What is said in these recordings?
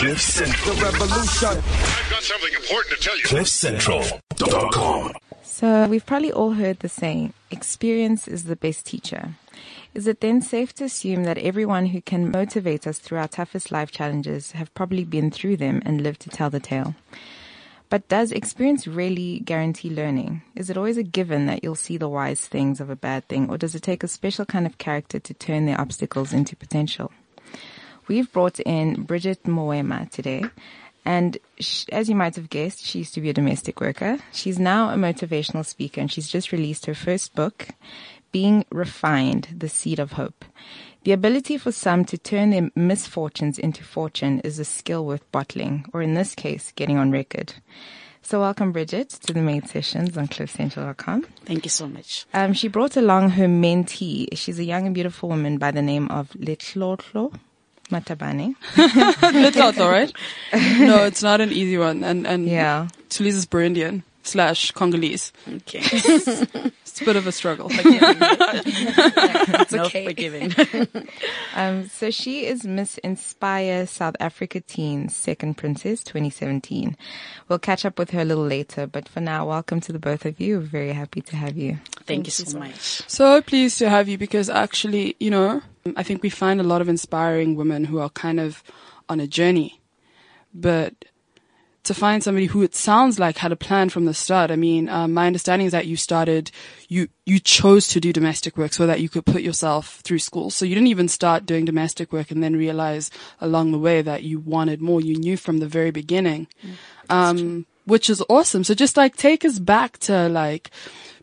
Cliff Central. The revolution. I've got something important to tell you. CliffCentral.com. So, we've probably all heard the saying, experience is the best teacher. Is it then safe to assume that everyone who can motivate us through our toughest life challenges have probably been through them and lived to tell the tale? But does experience really guarantee learning? Is it always a given that you'll see the wise things of a bad thing, or does it take a special kind of character to turn their obstacles into potential? We've brought in Bridget Moema today, and sh as you might have guessed, she used to be a domestic worker. She's now a motivational speaker, and she's just released her first book, Being Refined, The Seed of Hope. The ability for some to turn their misfortunes into fortune is a skill worth bottling, or in this case, getting on record. So welcome, Bridget, to the main sessions on cliffcentral.com. Thank you so much. Um, she brought along her mentee. She's a young and beautiful woman by the name of Letlotlo Matabane. Little, all right? No, it's not an easy one. And, and Yeah. Tulisa is Burundian slash Congolese. Okay. It's a bit of a struggle. it's no forgiving. Um, so she is Miss Inspire South Africa Teens Second Princess 2017. We'll catch up with her a little later, but for now, welcome to the both of you. We're very happy to have you. Thank you so much. So pleased to have you because actually, you know, I think we find a lot of inspiring women who are kind of on a journey. But to find somebody who it sounds like had a plan from the start. I mean, um, my understanding is that you started, you, you chose to do domestic work so that you could put yourself through school. So you didn't even start doing domestic work and then realize along the way that you wanted more. You knew from the very beginning. um, which is awesome. So just like take us back to like,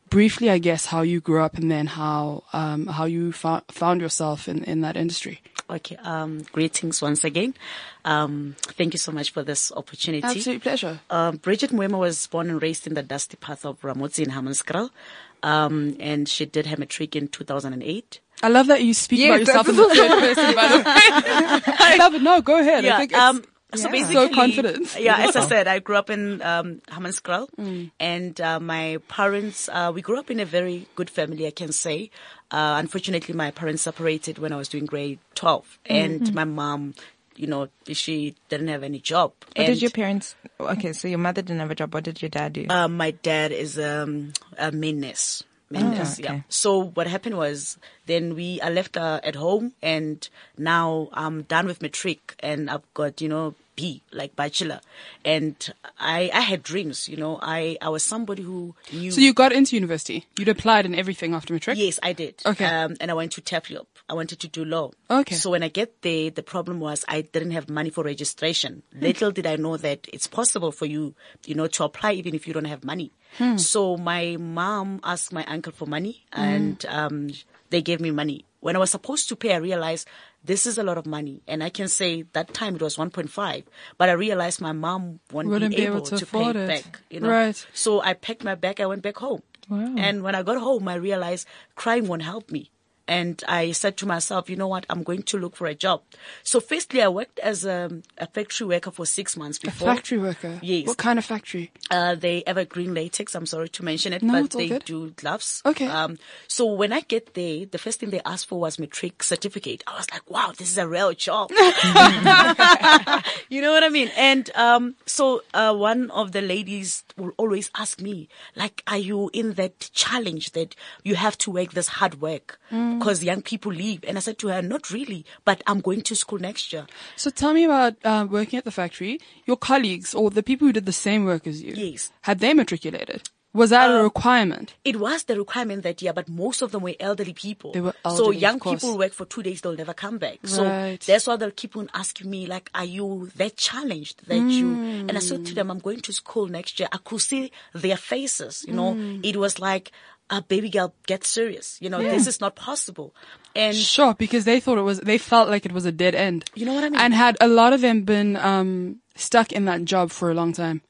briefly, I guess, how you grew up and then how, um, how you fo- found yourself in, in that industry. Okay. Um, greetings once again. Um, thank you so much for this opportunity. Absolute pleasure. Um, Bridget Moema was born and raised in the dusty path of Ramotse in Hammanskraal. Um, and she did her matric in 2008. I love that you speak Yes, about yourself in the third person, by the way. I love it. No, go ahead. I think um, so yeah. basically, So confident. Yeah, as I said, I grew up in um, Hammanskraal, Mm. and uh, my parents. Uh, we grew up in a very good family, I can say. Uh, unfortunately, my parents separated when I was doing grade twelve, Mm-hmm. and my mom, you know, she didn't have any job. What and, did your parents, okay, so your mother didn't have a job. What did your dad do? uh, my dad is um, a meanness. Meanness, Oh, yeah. So what happened was then we I left uh, at home and now I'm done with matric and I've got you know B like bachelor and I I had dreams you know I I was somebody who knew so you got into university. You'd applied and everything after matric? Yes, I did. Okay. Um, and I went to Tapliop. I wanted to do law. Okay. So when I get there, the problem was I didn't have money for registration. Little did I know that it's possible for you, you know, to apply even if you don't have money. So my mom asked my uncle for money and, um, they gave me money. When I was supposed to pay, I realized this is a lot of money. And I can say that time it was 1.5, but I realized my mom wouldn't, Wouldn't be, able, to, pay afford it back, you know. Right. So I packed my bag. I went back home. And when I got home, I realized crying won't help me. And I said to myself, you know what? I'm going to look for a job. So firstly, I worked as a, a factory worker for six months A before. factory worker? Yes. What kind of factory? Uh, they evergreen latex. I'm sorry to mention it, No, but they good. do gloves. Okay. Um, so when I get there, the first thing they asked for was matric certificate. I was like, wow, this is a real job. you know what I mean? And, um, so, uh, one of the ladies will always ask me, like, are you in that challenge that you have to work this hard work Mm. Because young people leave? And I said to her, not really, but I'm going to school next year. So tell me about uh, working at the factory. Your colleagues or the people who did the same work as you. Yes. Had they matriculated? Was that a um, requirement? It was the requirement that year, but most of them were elderly people. They were so elderly, young of course. people work for two days, they'll never come back. So that's why they'll keep on asking me, like, are you that challenged that you, hmm. and I said to them, I'm going to school next year. I could see their faces, you know, hmm. it was like, a baby girl, get serious. You know, this is not possible. And Sure, because they thought it was, they felt like it was a dead end. You know what I mean? And had a lot of them been, um, stuck in that job for a long time.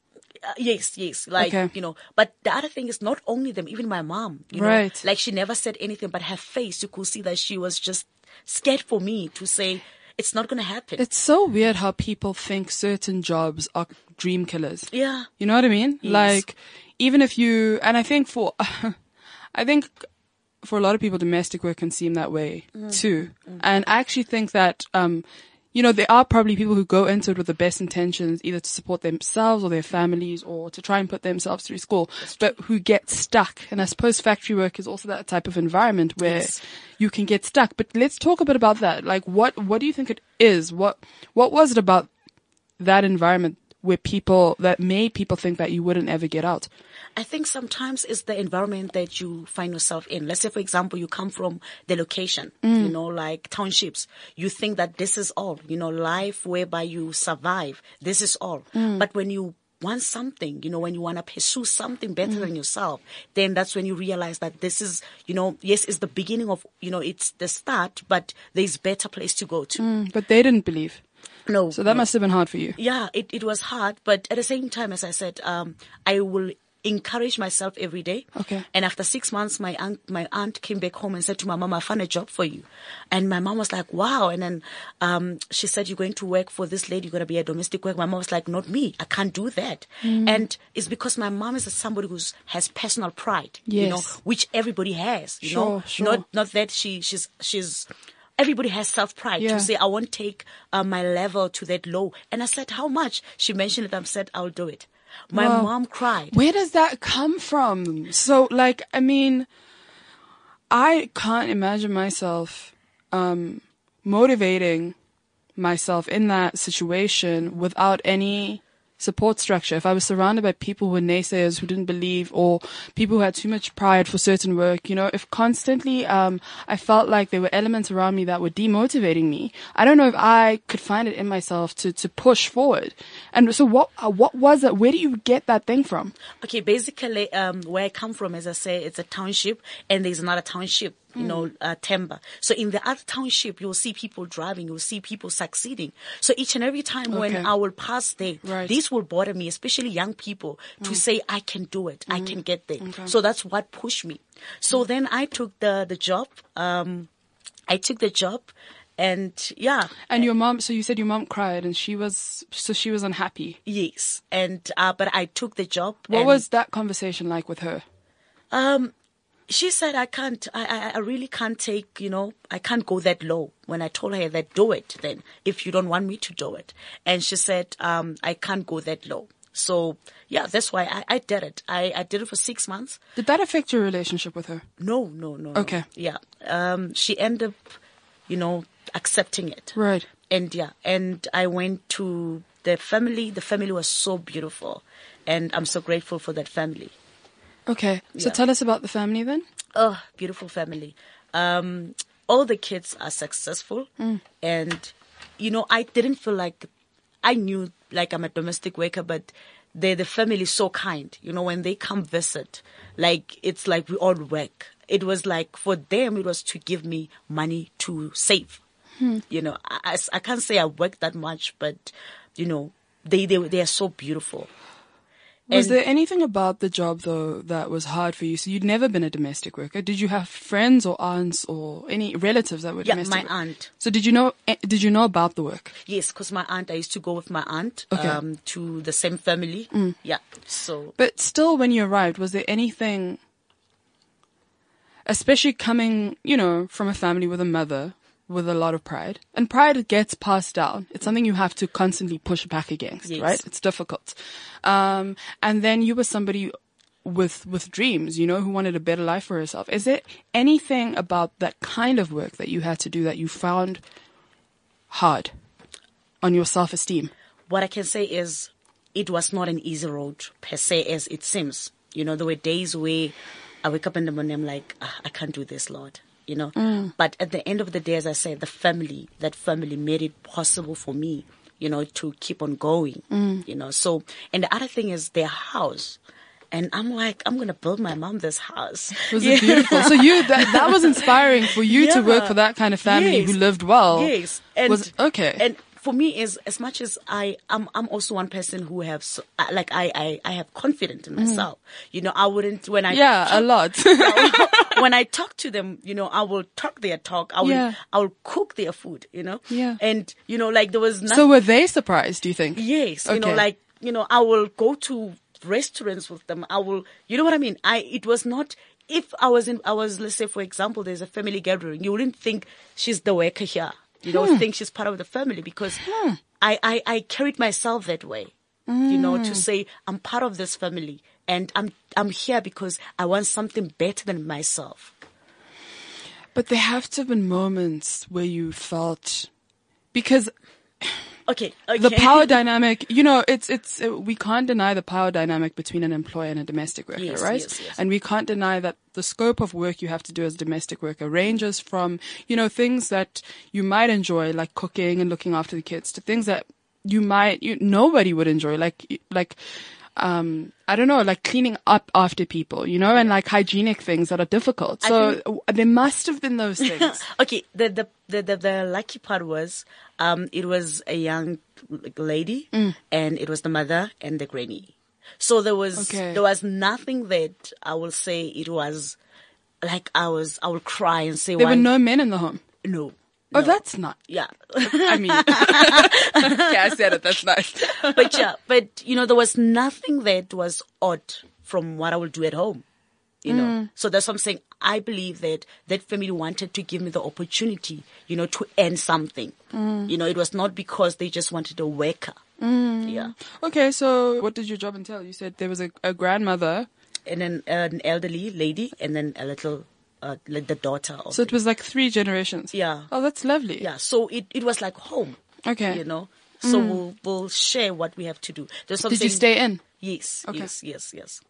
Uh, yes, yes, like Okay. you know. But the other thing is not only them, even my mom. You know, Right. like she never said anything, but her face, you could see that she was just scared for me to say it's not going to happen. It's so weird how people think certain jobs are dream killers. yeah, You know what I mean? Yes. Like, even if you, and I think for, I think for a lot of people, domestic work can seem that way Mm. too. And I actually think that, um, you know, there are probably people who go into it with the best intentions, either to support themselves or their families or to try and put themselves through school, but who get stuck. And I suppose factory work is also that type of environment where Yes. you can get stuck. But let's talk a bit about that. Like, what, what do you think it is? What, what was it about that environment where people, that made people think that you wouldn't ever get out? I think sometimes it's the environment that you find yourself in. Let's say, for example, you come from the location, you mm. know, like townships. You think that this is all, you know, life whereby you survive. This is all. Mm. But when you want something, you know, when you want to pursue something better than mm. yourself, then that's when you realize that this is, you know, yes, it's the beginning of, you know, it's the start, but there's better place to go to. But they didn't believe. No. So that must have been hard for you. yeah, it, it was hard, but at the same time, as I said, um, I will encourage myself every day. Okay. And after six months, my aunt, my aunt came back home and said to my mom, I found a job for you. And my mom was like, wow. And then, um, she said, you're going to work for this lady. You're going to be a domestic worker. My mom was like, not me. I can't do that. Mm. And it's because my mom is somebody who has personal pride, you know, which everybody has, you Sure, know, sure. not, not that she, she's, she's, everybody has self pride Yeah. to say, I won't take uh, my level to that low. And I said, how much? She mentioned it. I said, I'll do it. My Wow. mom cried. Where does that come from? So, like, I mean, I can't imagine myself um, motivating myself in that situation without any support structure. If I was surrounded by people who were naysayers, who didn't believe, or people who had too much pride for certain work, you know, if constantly um, I felt like there were elements around me that were demotivating me, I don't know if I could find it in myself to to push forward. And so, what uh, what was it? Where do you get that thing from? Okay, basically, um, where I come from, as I say, it's a township, and there's another township, you know, uh, Temba. So in the other township, you'll see people driving, you'll see people succeeding. So each and every time when I will pass there, Right. this will bother me, especially young people, to say, I can do it, I can get there. So that's what pushed me. So then I took the, the job, um, I took the job, and yeah, And your mom, so you said your mom cried and she was, so she was unhappy. yes, and uh, but I took the job. What was that conversation like with her? Um, she said, I can't, I, I, I really can't take, you know, I can't go that low. When I told her that do it then, if you don't want me to do it. And she said, um, I can't go that low. So yeah, that's why I, I did it. I, I did it for six months. Did that affect your relationship with her? No, no, no. no. Okay. Yeah. Um, she ended up, you know, accepting it. Right. And yeah, and I went to the family. The family was so beautiful. And I'm so grateful for that family. Okay. So Yeah. tell us about the family then. Oh, beautiful family. Um, all the kids are successful. And, you know, I didn't feel like, I knew like I'm a domestic worker, but the, the family is so kind. You know, when they come visit, like, it's like we all work. It was like, for them, it was to give me money to save. You know, I, I, I can't say I work that much, but, you know, they, they, they are so beautiful. Was And- there anything about the job though that was hard for you? So you'd never been a domestic worker. Did you have friends or aunts or any relatives that were Yeah, domestic? Yeah, my work- aunt. So did you know? eh, Did you know about the work? Yes, because my aunt, I used to go with my aunt Okay. Mm. um, to the same family. Yeah. So, But still, when you arrived, was there anything, especially coming, you know, from a family with a mother with a lot of pride, and pride gets passed down. It's something you have to constantly push back against, Yes. right? It's difficult. Um, and then you were somebody with with dreams, you know, who wanted a better life for herself. Is there anything about that kind of work that you had to do that you found hard on your self esteem? what I can say is it was not an easy road per se as it seems. You know, there were days where I wake up in the morning, I'm like, ah, I can't do this, Lord. You know, mm. but at the end of the day, as I said, the family, that family made it possible for me, you know, to keep on going, mm. you know. So, and the other thing is their house. And I'm like, I'm going to build my mom this house. Was it beautiful? So you that, that was inspiring for you to work for that kind of family Yes. who lived well. Yes, and was okay. And for me, is as much as I, I'm, I'm also one person who have like I, I, I have confidence in myself. You know, I wouldn't when I Mm. yeah, a lot. when I talk to them, you know, I will talk their talk. I will, Yeah. I will cook their food. You know, Yeah. and you know, like there was nothing. so were they surprised? Do you think? Yes, you know, like you know, I will go to restaurants with them. I will, you know what I mean. I it was not if I was in, I was let's say for example, there's a family gathering. You wouldn't think she's the worker here. You know, hmm. think she's part of the family because hmm. I, I, I carried myself that way, you know, to hmm. say I'm part of this family and I'm, I'm here because I want something better than myself. But there have to have been moments where you felt because Okay. okay. the power dynamic, you know, it's it's uh, we can't deny the power dynamic between an employer and a domestic worker, Yes, right? yes, yes. And we can't deny that the scope of work you have to do as a domestic worker ranges from, you know, things that you might enjoy like cooking and looking after the kids to things that you might you, nobody would enjoy like like um I don't know like cleaning up after people, you know, and like hygienic things that are difficult. So uh, there must have been those things. Okay, the, the the the the lucky part was, um, it was a young lady, Mm. and it was the mother and the granny. So there was Okay. there was nothing that I will say it was like I was I will cry and say there were no men in the home. no Oh, that's not. yeah I mean, yeah, I said it. That's nice. but yeah but you know there was nothing that was odd from what I would do at home you know Mm. so that's what I'm saying I believe that that family wanted to give me the opportunity you know to earn something Mm. you know it was not because they just wanted a worker Mm. yeah Okay, so what did your job entail? You said there was a, a grandmother, and then an elderly lady and then a little uh, like the daughter of so it was like three generations. Yeah. Oh, that's lovely. yeah so it, it was like home Okay. you know so we'll, we'll share what we have to do there's something Did you stay in? yes Okay. yes yes yes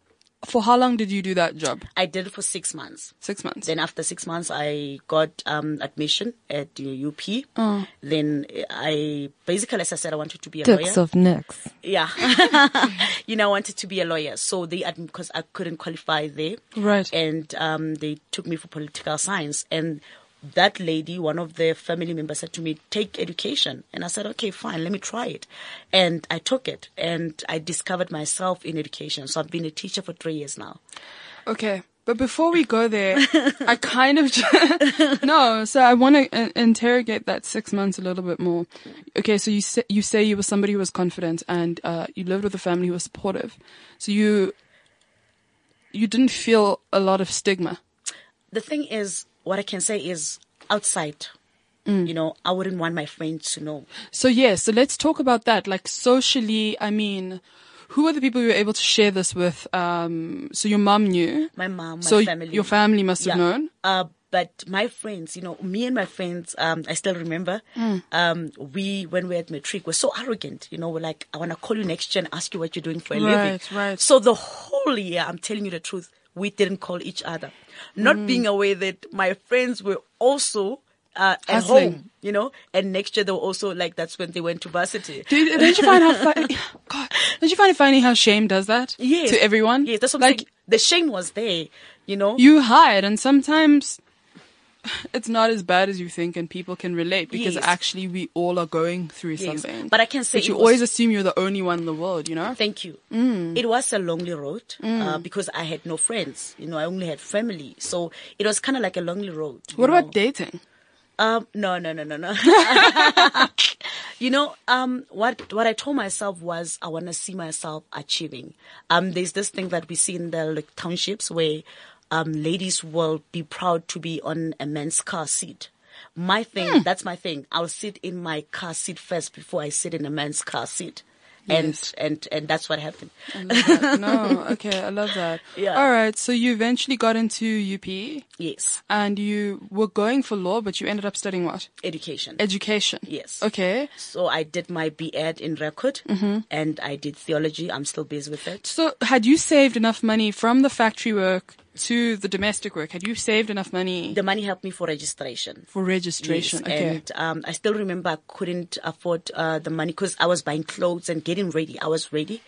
For how long did you do that job? I did it for six months Six months. Then after six months, I got um, admission at the UP. Oh. Then I basically, as I said, I wanted to be a Tips lawyer. of Nooks. yeah, you know, I wanted to be a lawyer. So they because I couldn't qualify there, Right. And um, they took me for political science and. That lady, one of the family members said to me, take education. And I said, okay, fine, let me try it. And I took it and I discovered myself in education. So I've been a teacher for three years now. Okay. But before we go there, I kind of no. So I want to uh, interrogate that six months a little bit more. Okay, so you say you say you were somebody who was confident and uh, you lived with a family who was supportive. So you you didn't feel a lot of stigma. the thing is, what I can say is outside, you know, I wouldn't want my friends to know. So yeah, so let's talk about that. Like socially, I mean, who are the people you were able to share this with? Um, so your mom knew. My mom, my so family. your family must have Yeah. known. Uh, but my friends, you know, me and my friends, um, I still remember, Mm. um, we, when we were at matric, were so arrogant, you know, we're like, I want to call you next year and ask you what you're doing for a living. Right, right. So the whole year, I'm telling you the truth, we didn't call each other. Not Mm. being aware that my friends were also, uh, at Hustling. home, you know, and next year they were also like, that's when they went to varsity. Did, did you find how funny? God, did you find it funny how shame does that? Yes. To everyone. Yes, that's what like I'm saying. The shame was there, you know. you hide, and sometimes it's not as bad as you think, and people can relate because Yes. actually we all are going through Yes. something. But I can say But you was- always assume you're the only one in the world, you know. Thank you. Mm. It was a lonely road uh, because I had no friends. You know, I only had family, so it was kind of like a lonely road. What know. about dating? Um, no, no, no, no, no. you know, um, what what I told myself was I want to see myself achieving. Um, there's this thing that we see in the like, townships where um, ladies will be proud to be on a man's car seat. My thing, that's my thing. I'll sit in my car seat first before I sit in a man's car seat. And, Yes. and, and that's what happened. I love that. no, okay, I love that. Yeah. All right, so you eventually got into UP, Yes. and you were going for law, but you ended up studying what? Education. Education. Yes. Okay. So I did my B.Ed in record and I did theology. I'm still busy with it. So had you saved enough money from the factory work to the domestic work? Had you saved enough money The money helped me for registration. for registration? Yes, okay. And um, I still remember I couldn't afford uh, the money because I was buying clothes and getting ready. I was ready.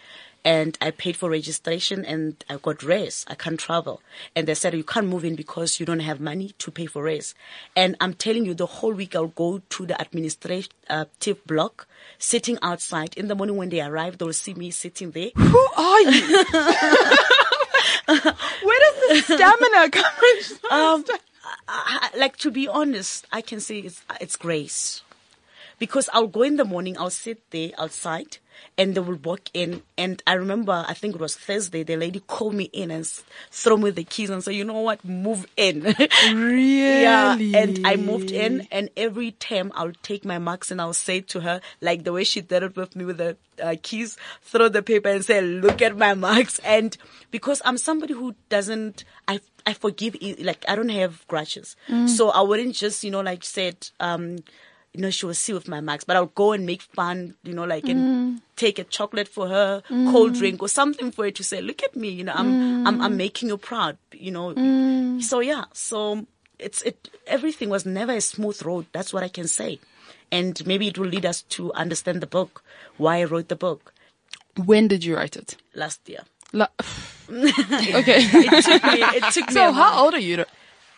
And I paid for registration and I got race. I can't travel. And they said, you can't move in because you don't have money to pay for race. And I'm telling you, the whole week I'll go to the administrative block, sitting outside. In the morning when they arrive, they'll see me sitting there. Who are you? Where does the stamina come from? Um, like to be honest, I can say it's it's grace, because I'll go in the morning, I'll sit there outside and they will walk in. And I remember, I think it was Thursday, the lady called me in and throw me the keys and say, you know what, move in. Really? Yeah, and I moved in, and every time I'll take my marks and I'll say to her, like the way she did it with me with the uh, keys, throw the paper and say, "Look at my marks." And because I'm somebody who doesn't, I I forgive, like I don't have grudges, so I wouldn't just, you know, like said, um, you know, she will see with my marks, but I'll go and make fun, you know, like and mm. take a chocolate for her, cold mm. drink or something for her to say, "Look at me," you know, I'm I'm I'm mm. making you proud, you know. So yeah, so it's it everything was never a smooth road. That's what I can say, and maybe it will lead us to understand the book, why I wrote the book When did you write it? last year. La- okay. It took me. It took me. so how old are you?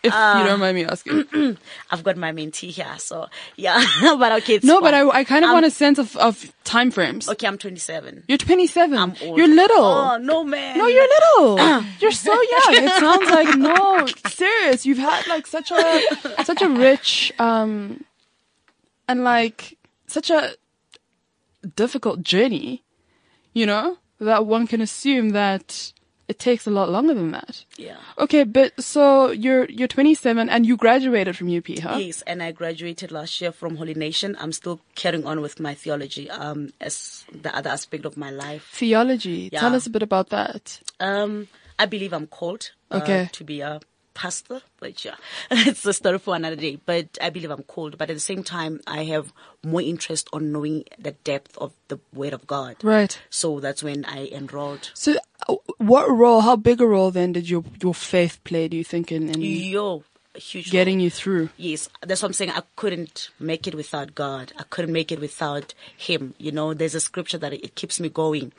If you don't mind me asking. I've got my mentee here, so yeah. but okay, it's no, but. I, I kind of I'm- want a sense of, of time frames. Okay, I'm 27. You're 27. I'm old. You're little. Oh no, man. No, you're little. you're so young. It sounds like no, serious. You've had like such a such a rich um and like such a difficult journey, you know, that one can assume that it takes a lot longer than that. Yeah. Okay, but so you're you're 27 and you graduated from UP, huh? Yes, and I graduated last year from Holy Nation. I'm still carrying on with my theology um, as the other aspect of my life. Theology. Yeah. Tell us a bit about that. Um, I believe I'm called uh, Okay. to be a pastor, but yeah, it's a story for another day. But I believe I'm called. But at the same time, I have more interest on knowing the depth of the Word of God. Right. So that's when I enrolled. So, uh, what role? How big a role then did your your faith play? Do you think in, in Yo, huge getting role. you through? Yes, that's what I'm saying. I couldn't make it without God. I couldn't make it without Him. You know, there's a scripture that it keeps me going.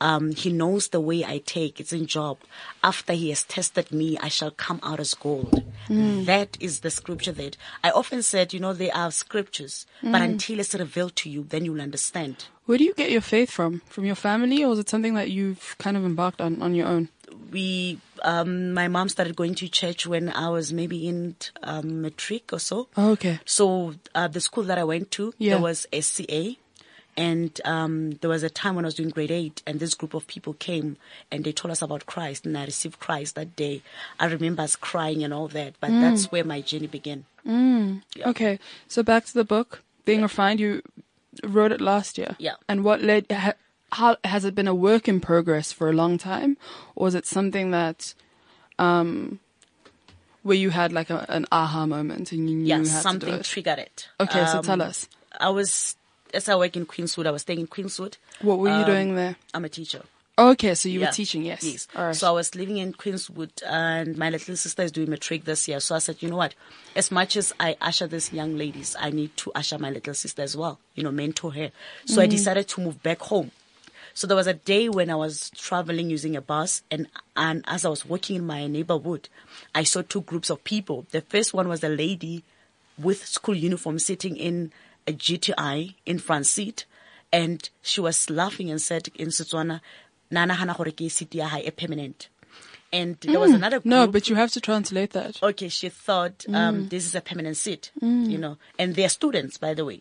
Um, he knows the way I take. It's in Job. After He has tested me, I shall come out as gold. That is the scripture that I often said. You know, there are scriptures, but until it's revealed to you, then you'll understand. Where do you get your faith from? From your family, or is it something that you've kind of embarked on on your own? We, um, my mom started going to church when I was maybe in um, matric or so. Oh, okay. So uh, the school that I went to, Yeah. there was SCA, and um, there was a time when I was doing grade eight, and this group of people came and they told us about Christ, and I received Christ that day. I remember us crying and all that, but that's where my journey began. Okay. So back to the book, being refined. You wrote it last year. Yeah. And what led? Ha, how has it been a work in progress for a long time, or is it something that, um, where you had like a, an aha moment and you knew Yeah, do something it? triggered it. Okay, so Um, tell us. I was as I work in Queenswood. I was staying in Queenswood. What were you um, doing there? I'm a teacher. Okay, so you Yeah. were teaching, yes. Yes. Right. So I was living in Queenswood and my little sister is doing matric this year. So I said, you know what? As much as I usher these young ladies, I need to usher my little sister as well, you know, mentor her. So I Mm. decided to move back home. So there was a day when I was traveling using a bus and, and as I was walking in my neighborhood, I saw two groups of people. The first one was a lady with school uniform sitting in a GTI in front seat and she was laughing and said in Setswana, Nana hana gore ke seat ya hae e permanent. And there was another group. No, but you have to translate that. okay, she thought um, Mm. this is a permanent seat, you know, and they're students, by the way.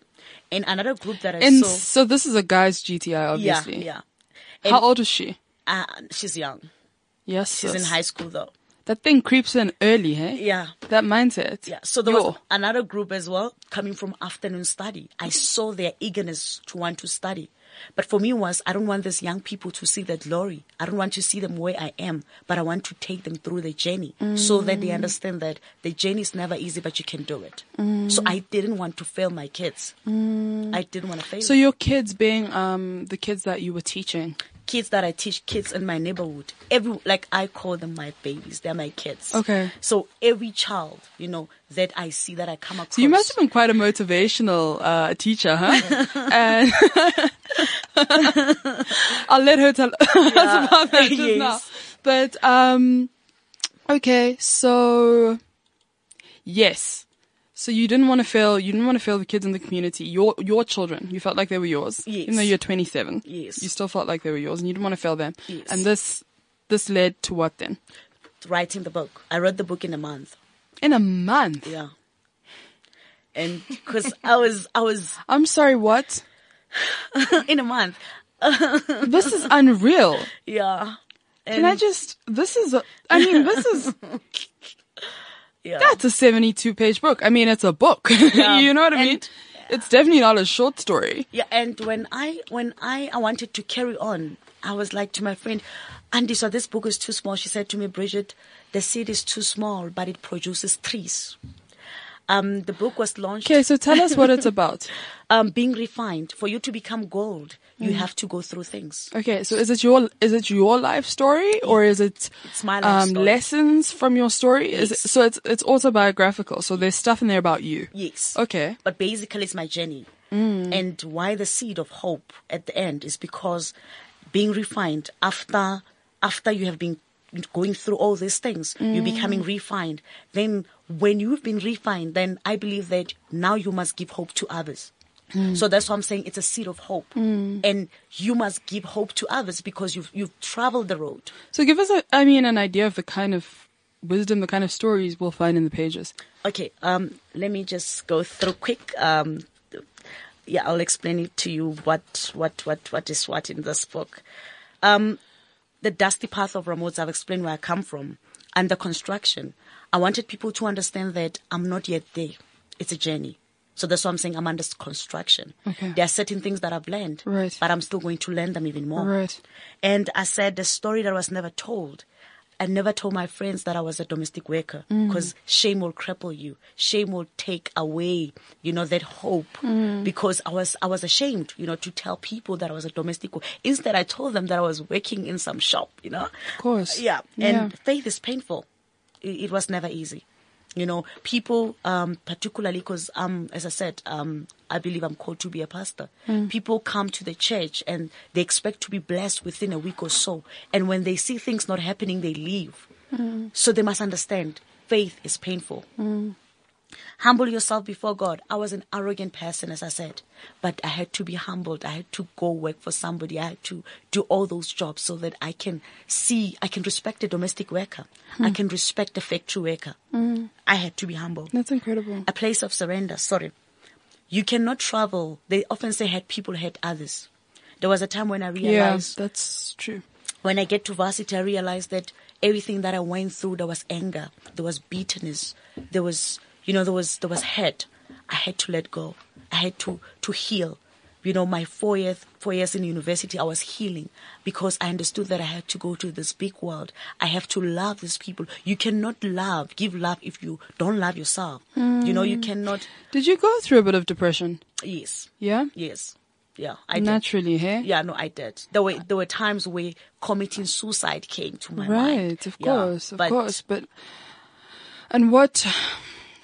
And another group that I And saw, so this is a guy's GTI, obviously. yeah, yeah. How old is she? uh, she's young. Yes, She's in high school though. That thing creeps in early, hey? Yeah. That mindset. Yeah. So there Yo. was another group as well coming from afternoon study. I saw their eagerness to want to study. But for me was, I don't want these young people to see the glory. I don't want to see them where I am, but I want to take them through the journey so that they mm. understand that the journey is never easy, but you can do it. Mm. So I didn't want to fail my kids. Mm. I didn't want to fail So your kids being um the kids that you were teaching. Kids that I teach, kids in my neighborhood. Every like I call them my babies. They're my kids. Okay. So every child, you know, that I see that I come across. So you must have been quite a motivational uh, teacher, huh? and I'll let her tell us about that just Yes. now. But um, okay, so yes, so you didn't want to fail. You didn't want to fail the kids in the community. Your your children. You felt like they were yours, Yes. even though you're 27. Yes. you still felt like they were yours, and you didn't want to fail them. Yes. And this this led to what then? writing the book. I wrote the book in a month. In a month. Yeah. and because I was I was I'm sorry, what? in a month. This is unreal. Yeah. Can I just, this is, I mean, this is, Yeah. that's a 72 page book. I mean, it's a book. you know what I mean? And- It's definitely not a short story. Yeah, and when I when I, I wanted to carry on, I was like to my friend, Andy, so this book is too small. She said to me, Bridget, the seed is too small, but it produces trees. Um, the book was launched. Okay, so tell us what it's about. Um, being refined. For you to become gold, you Mm. have to go through things. Okay, so is it your, is it your life story or is it, It's my life um, lessons from your story? Is it, so it's, it's autobiographical. So there's stuff in there about you. Yes. Okay. But basically, it's my journey. Mm. And why the seed of hope at the end is because being refined after after you have been going through all these things, you're Mm. becoming refined. Then, when you've been refined, then I believe that now you must give hope to others. Mm. So that's why I'm saying it's a seed of hope, and you must give hope to others because you've you've traveled the road. So give us a, I mean, an idea of the kind of wisdom, the kind of stories we'll find in the pages. Okay, um, let me just go through quick. Um, yeah, I'll explain it to you what what what what is what in this book. Um, the dusty path of Ramods. I've explained where I come from and the construction. I wanted people to understand that I'm not yet there. It's a journey. So that's why I'm saying I'm under construction. Okay. There are certain things that I've learned, Right. but I'm still going to learn them even more. Right. And I said the story that was never told. I never told my friends that I was a domestic worker mm. because shame will cripple you. Shame will take away, you know, that hope mm. because I was, I was ashamed, you know, to tell people that I was a domestic worker. Instead, I told them that I was working in some shop, you know. Of course. Yeah. Yeah. And faith is painful. It, it was never easy. You know, people, um, particularly because, um, as I said, um, I believe I'm called to be a pastor. People come to the church and they expect to be blessed within a week or so. And when they see things not happening, they leave. So they must understand faith is painful. Humble yourself before God. I was an arrogant person, as I said, but I had to be humbled. I had to go work for somebody. I had to do all those jobs so that I can see, I can respect a domestic worker. Hmm. I can respect a factory worker. Hmm. I had to be humble. That's incredible. A place of surrender. Sorry. You cannot travel. They often say had people had others. There was a time when I realized. Yeah, that's true. when I get to varsity, I realized that everything that I went through, there was anger, there was bitterness, there was, you know, there was, there was hurt. I had to let go. I had to, to heal. You know, my four years, four years in university, I was healing because I understood that I had to go to this big world. I have to love these people. You cannot love, give love if you don't love yourself. You know, you hmm. cannot, Did you go through a bit of depression? yes, Yeah? yes, yeah, I did. Naturally, hey? Yeah, no, I did. There were there were times where committing suicide came to my mind. Right, of Yeah, course, of but course. But and what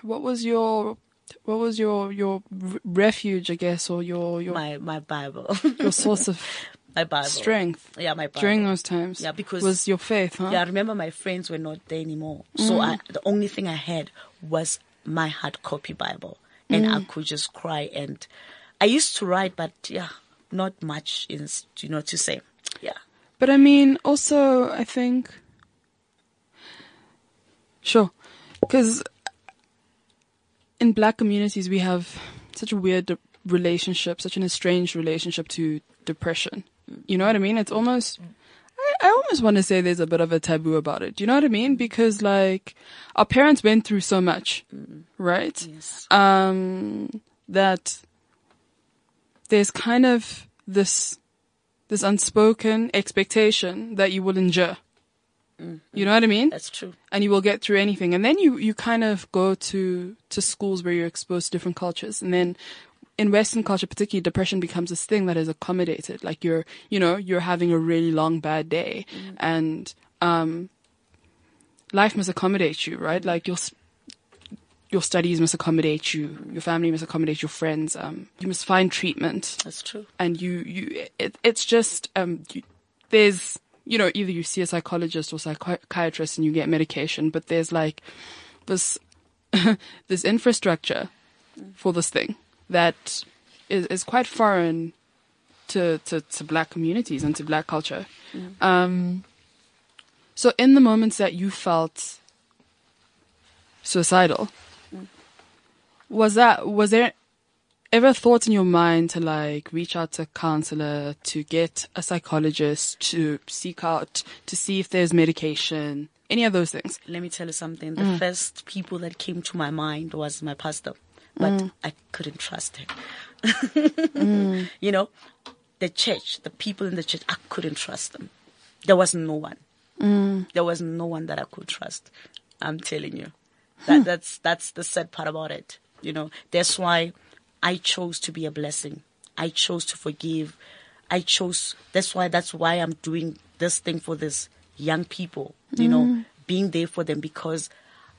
what was your what was your your refuge, I guess, or your your My my Bible, your source of my Bible strength Yeah, my Bible. during those times? Yeah, because- was your faith, huh? Yeah, I remember my friends were not there anymore, so I, Mm. the only thing I had was my hard copy Bible, and Mm. I could just cry. And I used to write, but yeah, not much in you know to say. Yeah, But I mean, also, I think. Sure. Because in black communities, we have such a weird de- relationship, such an estranged relationship to depression. You know what I mean? It's almost. I, I almost want to say there's a bit of a taboo about it. Do you know what I mean? Because, like, our parents went through so much, right? yes, um, that there's kind of this this unspoken expectation that you will endure. You know what I mean? that's true. And you will get through anything. And then you, you kind of go to, to schools where you're exposed to different cultures. And then in Western culture, particularly depression becomes this thing that is accommodated. Like you're, you know, you're having a really long bad day and, um, life must accommodate you, right? Like your, your studies must accommodate you. Your family must accommodate your friends. Um, you must find treatment That's true. and you you it, it's just um you, there's you know either you see a psychologist or psychiatrist and you get medication but there's like this this infrastructure for this thing that is is quite foreign to to to black communities and to black culture. Um so in the moments that you felt suicidal Was that was there ever thoughts in your mind to like reach out to a counselor, to get a psychologist, to seek out to see if there's medication, any of those things? Let me tell you something. Mm. The first people that came to my mind was my pastor, but Mm. I couldn't trust him. You know, the church, the people in the church, I couldn't trust them. There was no one. Mm. There was no one that I could trust. I'm telling you. Hmm. That, that's, that's the sad part about it. You know, that's why I chose to be a blessing. I chose to forgive. I chose, that's why, that's why I'm doing this thing for this young people, you Hmm. know, being there for them because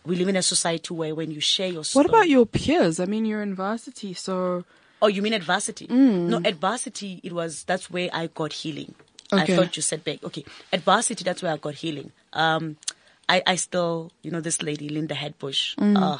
we live in a society where when you share your story. What about your peers? I mean, you're in varsity, so Oh, you mean adversity? No, adversity, it was, that's where I got healing. Okay. I thought you said back. Okay. Adversity, that's where I got healing. Um, I, I still, you know, this lady, Linda Headbush, uh,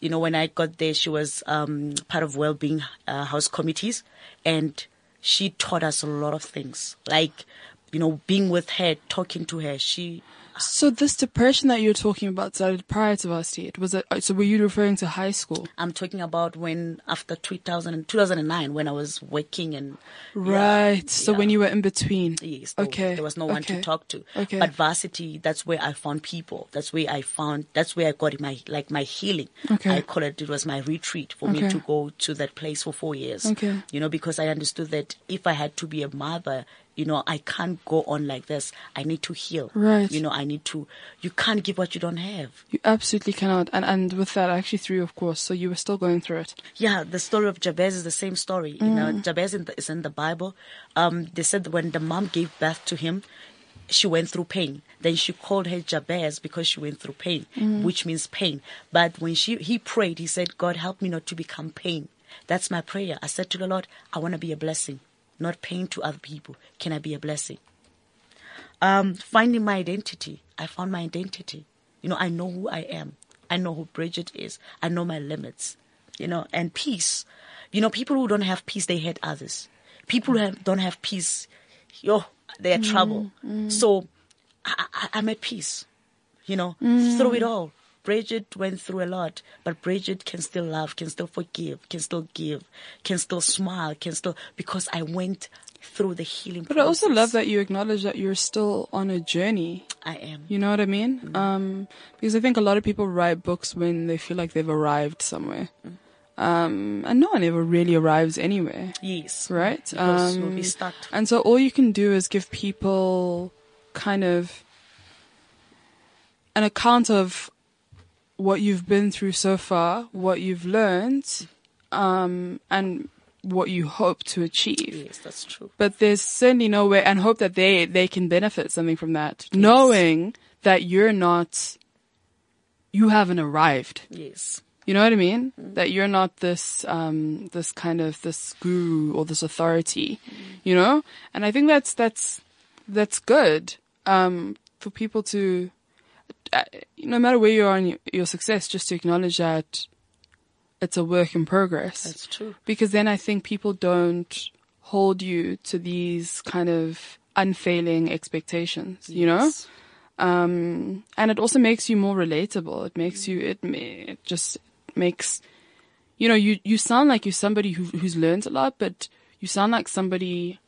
you know, when I got there, she was, um, part of well-being, uh, house committees and she taught us a lot of things. Like, you know, being with her, talking to her, she, so this depression that you're talking about started prior to varsity. It was a, so were you referring to high school? I'm talking about when after 2000 and 2009 when I was working and Right. So when you were in between. Yes. Okay. There was no one okay. to talk to. Okay. But varsity, that's where I found people. That's where I found, that's where I got my, like my healing. Okay. I call it, it was my retreat for me to go to that place for four years. Okay. You know, because I understood that if I had to be a mother, you know, I can't go on like this. I need to heal. Right. You know, I need to, you can't give what you don't have. You absolutely cannot. And and with that, I actually threw, you, of course. So you were still going through it. Yeah, the story of Jabez is the same story. You know, Jabez in the, is in the Bible. Um, they said that when the mom gave birth to him, she went through pain. Then she called her Jabez because she went through pain, which means pain. But when she he prayed, he said, "God, help me not to become pain." That's my prayer. I said to the Lord, "I want to be a blessing, not pain to other people. Can I be a blessing?" Um, finding my identity. I found my identity. You know, I know who I am. I know who Bridget is. I know my limits. You know, and peace. You know, people who don't have peace, they hate others. People who have, don't have peace, yo, they're mm, trouble. Mm. So I, I, I'm at peace. You know, mm. through it all. Bridget went through a lot, but Bridget can still love, can still forgive, can still give, can still smile, can still, because I went through the healing But I also love that you acknowledge that you're still on a journey. I am. You know what I mean? Um, because I think a lot of people write books when they feel like they've arrived somewhere. Um, and no one ever really arrives anywhere, Yes. right? Because you'll be Um, stuck. And so all you can do is give people kind of an account of what you've been through so far, what you've learned, um, and what you hope to achieve. Yes, that's true. But there's certainly no way, and hope that they, they can benefit something from that, knowing that you're not, you haven't arrived. Yes. You know what I mean? That you're not this, um, this kind of, this guru or this authority, you know? And I think that's, that's, that's good, um, for people to, no matter where you are in your, success, just to acknowledge that it's a work in progress That's true. because then I think people don't hold you to these kind of unfailing expectations, you know? Um, and it also makes you more relatable. It makes you, it, it just makes, you know, you, you sound like you're somebody who, who's learned a lot, but you sound like somebody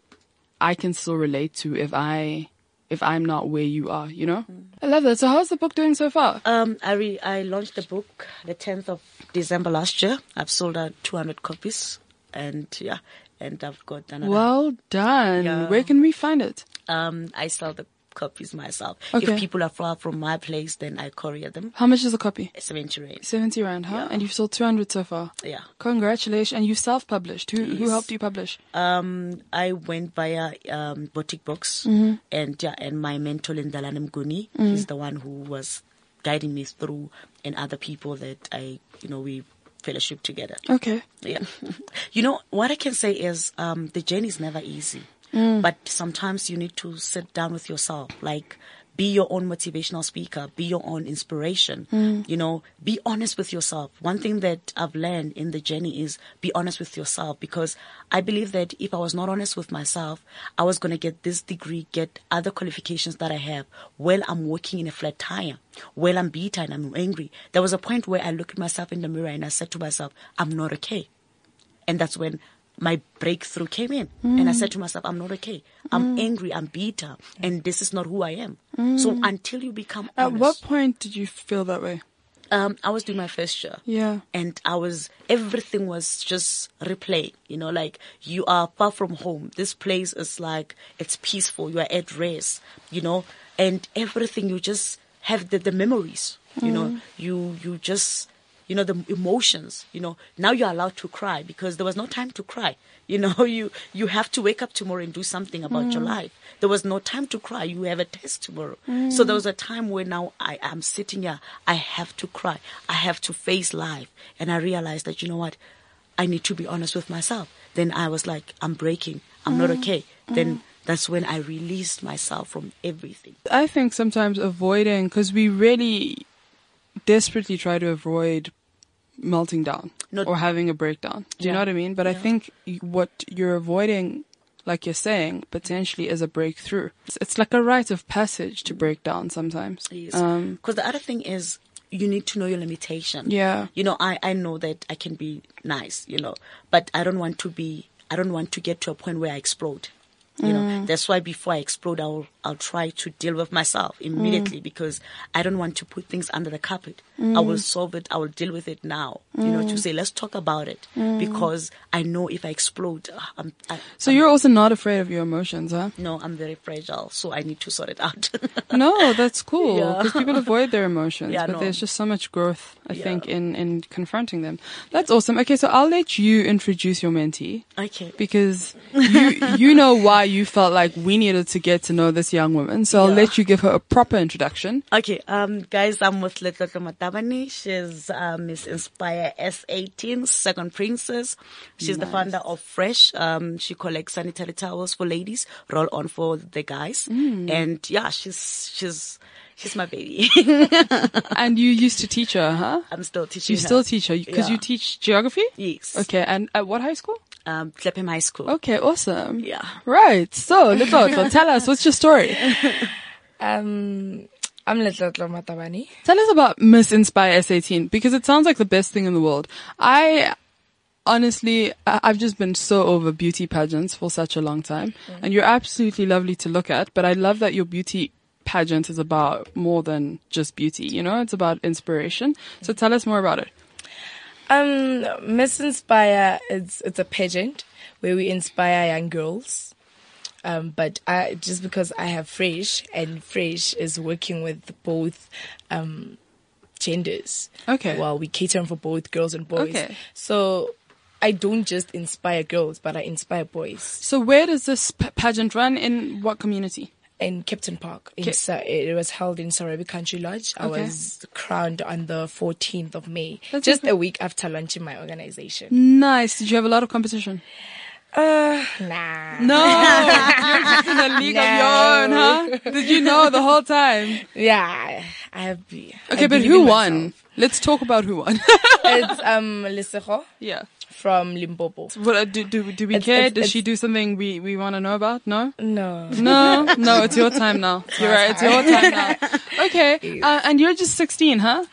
I can still relate to if I, if I'm not where you are, you know? I love that. So how's the book doing so far? Um, I re- I launched the book the 10th of December last year. I've sold out 200 copies, and yeah, and I've got another. Well done. Yeah. Where can we find it? Um, I sell the copies myself. Okay. If people are far from my place, then I courier them. How much is a copy? 70 rand. 70 rand, huh? Yeah. And you've sold 200 so far. Yeah. Congratulations. And you self-published. Who, who helped you publish? Um, I went via um, boutique books, Mm-hmm. and yeah, and my mentor Lindalan Mguni is the one who was guiding me through, and other people that I, you know, we fellowship together. Okay. Yeah. you know, what I can say is um, the journey is never easy. Mm. But sometimes you need to sit down with yourself. Like, be your own motivational speaker, be your own inspiration. You know, be honest with yourself. One thing that I've learned in the journey is be honest with yourself because I believe that if I was not honest with myself, I was going to get this degree, get other qualifications that I have while I'm working in a flat tire, while I'm bitter and I'm angry. There was a point where I looked at myself in the mirror and I said to myself, I'm not okay. And that's when my breakthrough came in. And I said to myself, I'm not okay. I'm mm. angry. I'm bitter. And this is not who I am. Mm. So until you become At honest. what point did you feel that way? Um, I was doing my first year. Yeah. And I was, everything was just replaying, you know, like you are far from home. This place is like, it's peaceful. You are at rest, you know, and everything you just have the, the memories, you know, mm. you, you just, you know, the emotions, you know, now you're allowed to cry because there was no time to cry. You know, you, you have to wake up tomorrow and do something about your mm. life. There was no time to cry. You have a test tomorrow. So there mm. was a time where now I am sitting here. I have to cry. I have to face life. And I realized that, you know what? I need to be honest with myself. Then I was like, I'm breaking. I'm not mm. okay. Then that's when I released myself from everything. I think sometimes avoiding, because we really desperately try to avoid melting down Not- or having a breakdown. Do you Yeah. know what I mean? But I think what you're avoiding, like you're saying, potentially is a breakthrough. It's, it's like a rite of passage to break down sometimes. Yes. Um, Because the other thing is, you need to know your limitation. Yeah. You know, I, I know that I can be nice, you know, but I don't want to be, I don't want to get to a point where I explode. You Mm. know, that's why before I explode, I'll, I'll try to deal with myself Mm. immediately because I don't want to put things under the carpet. I Mm. will solve it. I will deal with it now. You know, to say, let's talk about it because I know if I explode, uh, I'm, I, Mm. so you're also not afraid of your emotions, huh? no, I'm very fragile, so I need to sort it out. No, that's cool Yeah. because people avoid their emotions, Yeah, but no. there's just so much growth, I Yeah. think, in in confronting them. That's awesome. Okay, so I'll let you introduce your mentee okay. because you you know why you felt like we needed to get to know this young woman. So I'll Yeah. let you give her a proper introduction. Okay, um, guys, I'm with Letlotlo Matabane. She's uh, Miss Inspire SA Teen, second princess. She's the founder of Fresh. Um, she collects sanitary towels for ladies, roll on for the guys, Mm. and yeah, she's she's she's my baby. And you used to teach her, huh? I'm still teaching. You her. still teach her because you teach geography. Yes. Okay, and at what high school? Um, Clapham High School. Okay, awesome. Yeah. Right. So, Letoto, tell us what's your story. Um, I'm Letlotlo Matabane. Tell us about Miss Inspire SA Teen because it sounds like the best thing in the world. I honestly, I- I've just been so over beauty pageants for such a long time and you're absolutely lovely to look at, but I love that your beauty pageant is about more than just beauty, you know, it's about inspiration. So tell us more about it. Um, Miss Inspire, it's, it's a pageant where we inspire young girls. Um, but I, just because I have Fresh and Fresh is working with both, um, genders. Okay. Well, we cater for both girls and boys. Okay. So I don't just inspire girls, but I inspire boys. So where does this pageant run in what community? In Kempton Park. In Sa- it was held in Sarabi Country Lodge. I Okay. was crowned on the 14th of May, That's just a week after launching my organization. Nice. Did you have a lot of competition? Uh, nah. No, you're just in a league of your own, huh? Did you know the whole time? Yeah, I have. be- I Okay, but who won? myself. Let's talk about who won. it's um Lesego yeah. From Limpopo. What, uh, do, do, do we It's- care? it's- Does she do something we, we want to know about? No? No. No? No, it's your time now. You're right, it's your time now. Okay, uh, and you're just 16, huh?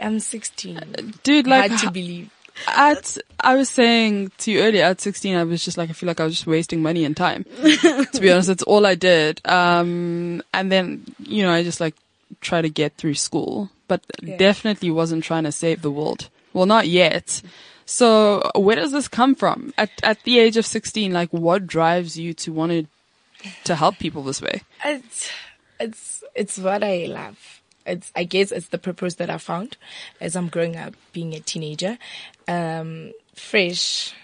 I'm 16. Dude, like, Hard to believe. at, I was saying to you earlier, at 16, I was just like, I feel like I was just wasting money and time. to be honest, it's all I did. Um, and then, you know, I just like try to get through school, but Yeah. definitely wasn't trying to save the world. Well, not yet. So where does this come from? At, at the age of 16, like what drives you to want to, to help people this way? It's it's it's what I love. It's I guess it's the purpose that I found as I'm growing up, being a teenager. Um, fresh.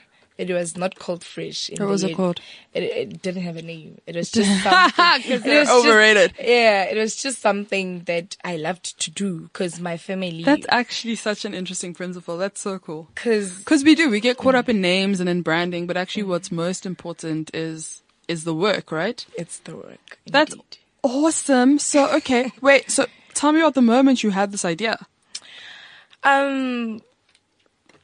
It was not called fresh. In What was it called? It, it didn't have a name. It was just something. It they're was just- overrated. yeah, it was just something that I loved to do because my family. That's actually such an interesting principle. That's so cool. because Because we do, we get caught up in names and in branding, but actually what's most important is, is the work, right? it's the work. That's awesome. So, okay, wait. So, tell me about the moment you had this idea. Um,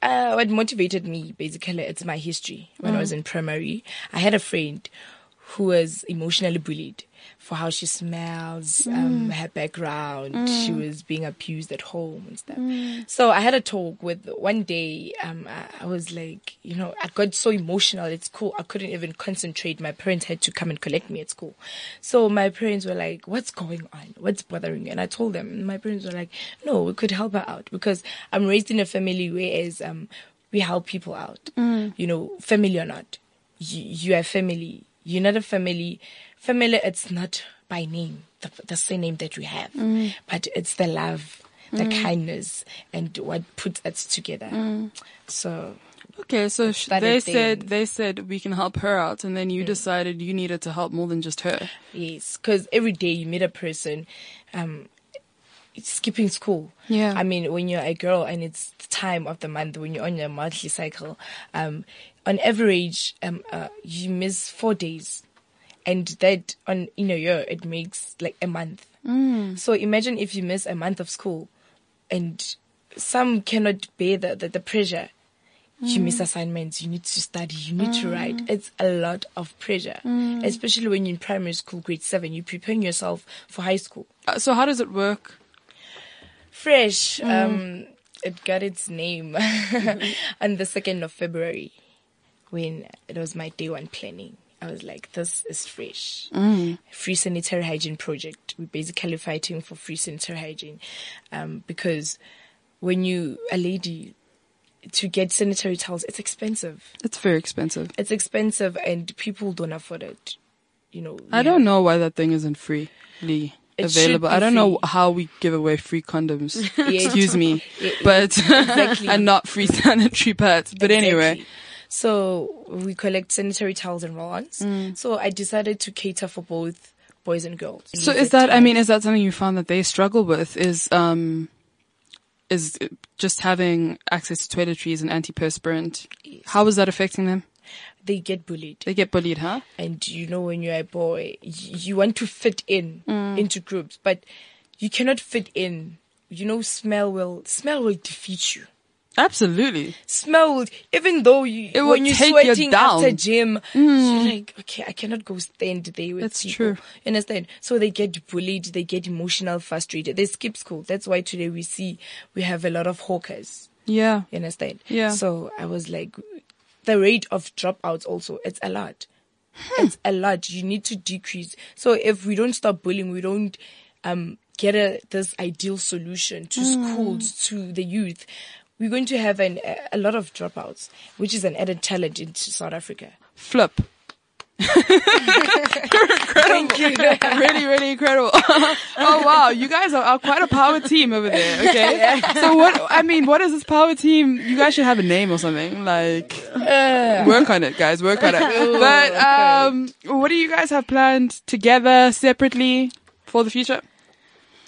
uh, what motivated me basically, it's my history. When I was in primary, I had a friend who was emotionally bullied for how she smells, um, her background. She was being abused at home and stuff. So I had a talk with one day. Um, I, I was like, you know, I got so emotional at school. I couldn't even concentrate. My parents had to come and collect me at school. So my parents were like, what's going on? What's bothering you? And I told them, and my parents were like, no, we could help her out because I'm raised in a family where as, um, we help people out, you know, family or not. You, you are family. You're not a family. Family, it's not by name, the, the same name that we have, but it's the love, the kindness, and what puts us together. So, Okay, so sh- they there. said they said we can help her out, and then you decided you needed to help more than just her. Yes, because every day you meet a person, um, skipping school. Yeah. I mean, when you're a girl and it's the time of the month when you're on your monthly cycle, um, on average, um, uh, you miss four days, and that on in a year it makes like a month. Mm. So imagine if you miss a month of school, and some cannot bear the the, the pressure. You mm. miss assignments, you need to study, you need to mm. write. It's a lot of pressure, especially when you're in primary school, grade seven. You're preparing yourself for high school. Uh, so, how does it work? Fresh, um, it got its name mm-hmm. on the 2nd of February when it was my day one planning. I was like, this is fresh. Free sanitary hygiene project. We're basically fighting for free sanitary hygiene um, because when you, a lady, to get sanitary towels, it's expensive. It's very expensive. It's expensive and people don't afford it. You know, I don't have- know why that thing isn't freely It available. I don't know how we give away free condoms. Yeah. Excuse me, Yeah, but exactly. and not free sanitary pads. But anyway, Exactly. So we collect sanitary towels and roll-ons. Mm. So I decided to cater for both boys and girls. so is that? I mean, is that something you found that they struggle with? Is um, is just having access to toiletries and antiperspirant? How is that affecting them? they get bullied, They get bullied, huh? and you know when you're a boy, you want to fit in Mm. into groups, but you cannot fit in. You know, smell will smell will defeat you. Absolutely. Smelled, even though you, it when you're you sweating down. after gym, you're like, okay, I cannot go stand there with That's people. true. You understand? So they get bullied, they get emotional, frustrated. They skip school. That's why today we see we have a lot of hawkers. Yeah. You understand? Yeah. So I was like, the rate of dropouts also, it's a lot. Hmm. It's a lot. You need to decrease. So if we don't stop bullying, we don't um, get a, this ideal solution to Hmm. schools, to the youth, we're going to have an, a, a lot of dropouts, which is an added challenge into South Africa. Flip. Thank you. really, really incredible. oh wow, you guys are, are quite a power team over there. Okay, so what? I mean, what is this power team? You guys should have a name or something. Like, work on it, guys. Work on it. But um, what do you guys have planned together, separately, for the future?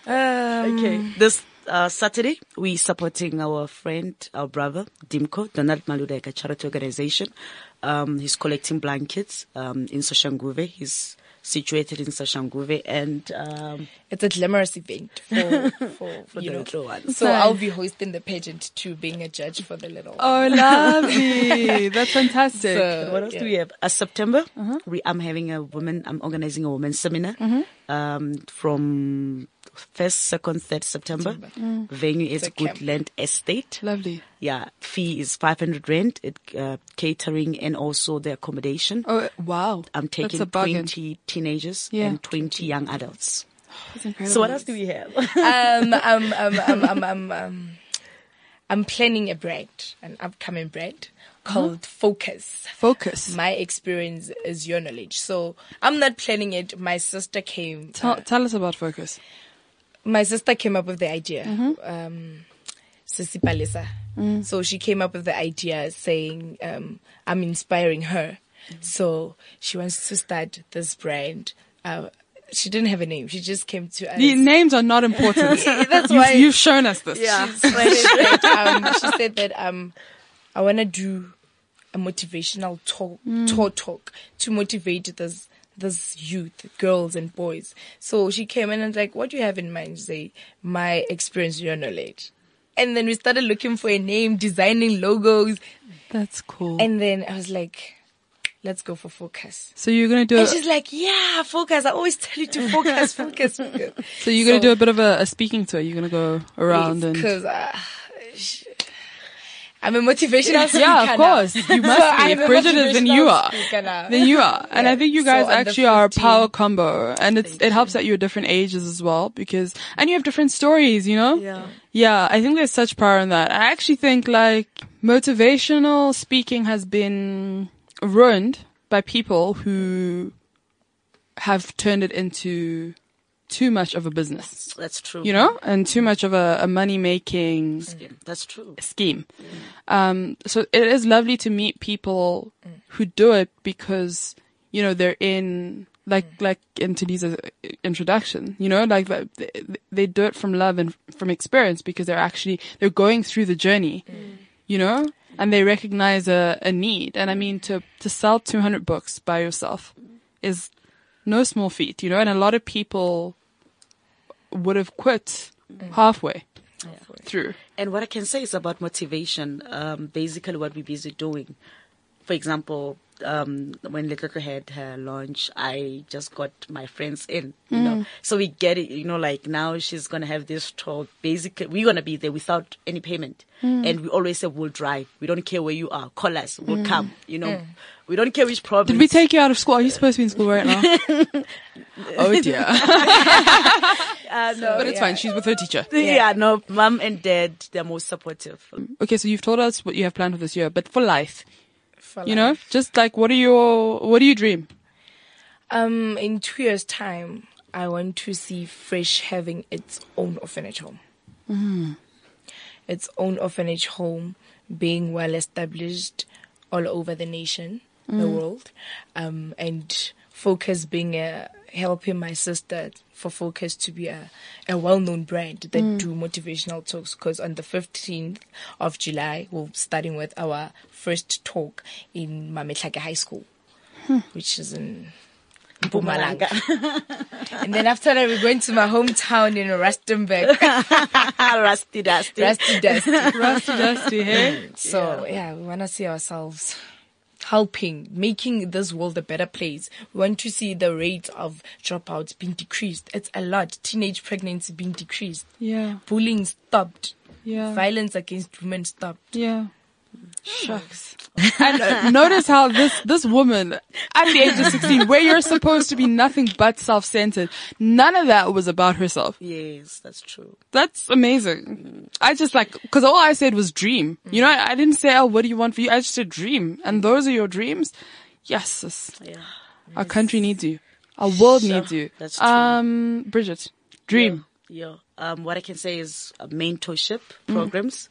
Um, Okay. This uh, Saturday, we're supporting our friend, our brother, Dimko, Donald Maludeka charity organization. Um, he's collecting blankets um, in Soshanguve. He's situated in Soshanguve, and um, It's a glamorous event for, for, for you the know. little ones. So I'll be hosting the pageant too, being a judge for the little. Oh, lovely. That's fantastic. So, What else yeah. do we have? Uh, September, we, I'm having a woman, I'm organizing a women's seminar um, from 1st, 2nd, 3rd September. Venue is a camp. Goodland Estate. lovely. Yeah, fee is 500 rand, it, uh, catering and also the accommodation. Oh wow, I'm taking 20 teenagers Yeah. and 20 young adults. So what else do we have? um, um, um, um, um, um, um, I'm planning a brand, an upcoming brand called Focus. Focus. My experience is your knowledge. So I'm not planning it. My sister came. Tell, uh, tell us about focus. My sister came up with the idea. Um, Sisi Palisa. So she came up with the idea saying, um, I'm inspiring her. So she wants to start this brand. Uh, she didn't have a name. She just came to us. The names are not important. That's you've, why- you've shown us this. she said that, um, she said that um, I want to do a motivational talk, talk, talk to motivate this this youth, girls and boys. So she came in and like, what do you have in mind? Say, my experience, your knowledge. And then we started looking for a name, designing logos. That's cool. And then I was like, let's go for focus. so you're gonna do. A, And she's like, yeah, focus. I always tell you to focus, focus, focus. so you're gonna so- do a bit of a, a speaking tour. You're gonna go around and. Because uh, I'm a motivational speaker. Yeah, of course. You must So be. I'm a Bridget motivational you are. Then you are. And I think you guys the actually are a power combo. And it's, it helps that you're different ages as well because, and you have different stories, you know? Yeah. Yeah, I think there's such power in that. I actually think like motivational speaking has been ruined by people who have turned it into too much of a business, That's true. you know, and too much of a, a money making scheme. That's true. scheme. Mm. Um, so it is lovely to meet people mm. who do it because, you know, they're in, like, mm. like in Talisa's uh, introduction, you know, like they, they do it from love and from experience because they're actually, they're going through the journey, you know, and they recognize a, a need. And I mean, to, to sell 200 books by yourself is no small feat, you know, and a lot of people would have quit halfway through. And what I can say is about motivation. Um, basically, what we're busy doing. For example, um, when Little Girl had her launch, I just got my friends in. You hmm. know, so we get it. You know, like now she's gonna have this talk. Basically, we're gonna be there without any payment, hmm. and we always say we'll drive. We don't care where you are. Call us. We'll hmm. come. You know, we don't care which problem. Did we take you out of school? Are you supposed to be in school right now? oh dear. Uh, but it's fine. She's with her teacher. Yeah. no, mom and dad, they're most supportive. Okay, so you've told us what you have planned for this year, but for life, For you know, just like what are your, what do you dream? Um, in two years' time, I want to see Fresh having its own orphanage home. Its own orphanage home being well established all over the nation, the world, um, and Focus being a helping my sister for Focus to be a, a well-known brand that mm. do motivational talks. Because on the 15th of July, we're starting with our first talk in Mametlake High School, hmm. which is in Mpumalanga. and then after that, we're going to my hometown in Rustenburg, Rusty dusty. Rusty Dusty. Rusty Dusty, hey? So yeah, we want to see ourselves helping, making this world a better place. We want to see the rate of dropouts being decreased. It's a lot. Teenage pregnancy being decreased. Yeah, Bullying stopped. yeah, Violence against women stopped. yeah. Shucks. and uh, notice how this, this woman at the age of 16, where you're supposed to be nothing but self-centered, none of that was about herself. Yes, that's true. That's amazing. I just like, cause all I said was dream. You know, I, I didn't say, oh, what do you want for you? I just said dream. And those are your dreams? Yes. Yeah. Our country needs you. Our world Sure, needs you. that's true. Um, Bridget, dream. Yeah. Um, what I can say is uh, mentorship programs.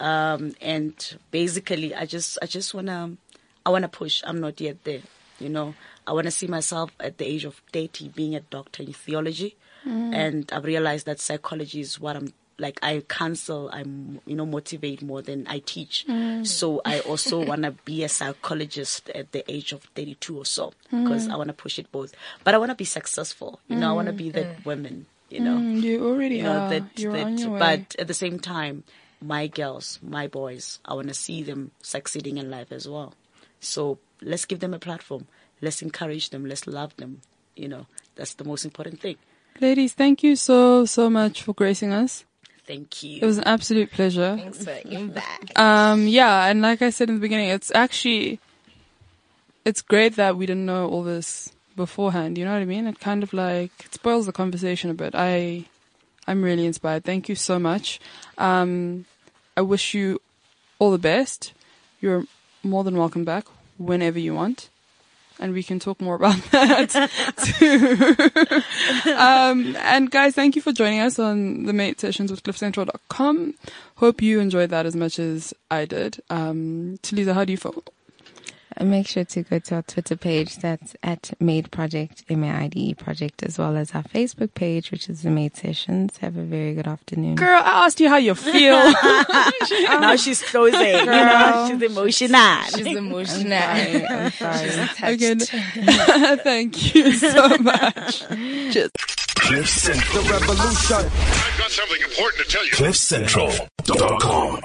Um, and basically I just, I just wanna, I wanna push. I'm not yet there. You know, I wanna see myself at the age of 30 being a doctor in theology. And I've realized that psychology is what I'm like I counsel, I'm you know motivate more than I teach. So I also want to be a psychologist at the age of 32 or so because I want to push it both. But I want to be successful. You know, I want to be that woman. You know, Mm, you already you know are. that, You're on your way. but at the same time my girls my boys i want to see them succeeding in life as well so let's give them a platform let's encourage them let's love them you know that's the most important thing Ladies, thank you so, so much for gracing us. thank you It was an absolute pleasure. Thanks for giving back. Um, yeah, and like I said in the beginning, it's actually, it's great that we didn't know all this beforehand. You know what I mean? It kind of like, it spoils the conversation a bit. I, I'm really inspired. Thank you so much. Um, I wish you all the best. You're more than welcome back whenever you want. And we can talk more about that too. um, and guys, thank you for joining us on the Maide Sessions with CliffCentral.com. Hope you enjoyed that as much as I did. Um, Talisa, how do you feel? And make sure to go to our Twitter page. That's at Maide Project, M-A-I-D-E Project, as well as our Facebook page, which is the Maide Sessions. Have a very good afternoon. Girl, I asked you how you feel. now she's closing. You know, Girl. she's emotional. She's emotional. Sorry, I'm sorry. Again, thank you so much. Just. Cliff Central. The revolution. I've got something important to tell you. CliffCentral.com.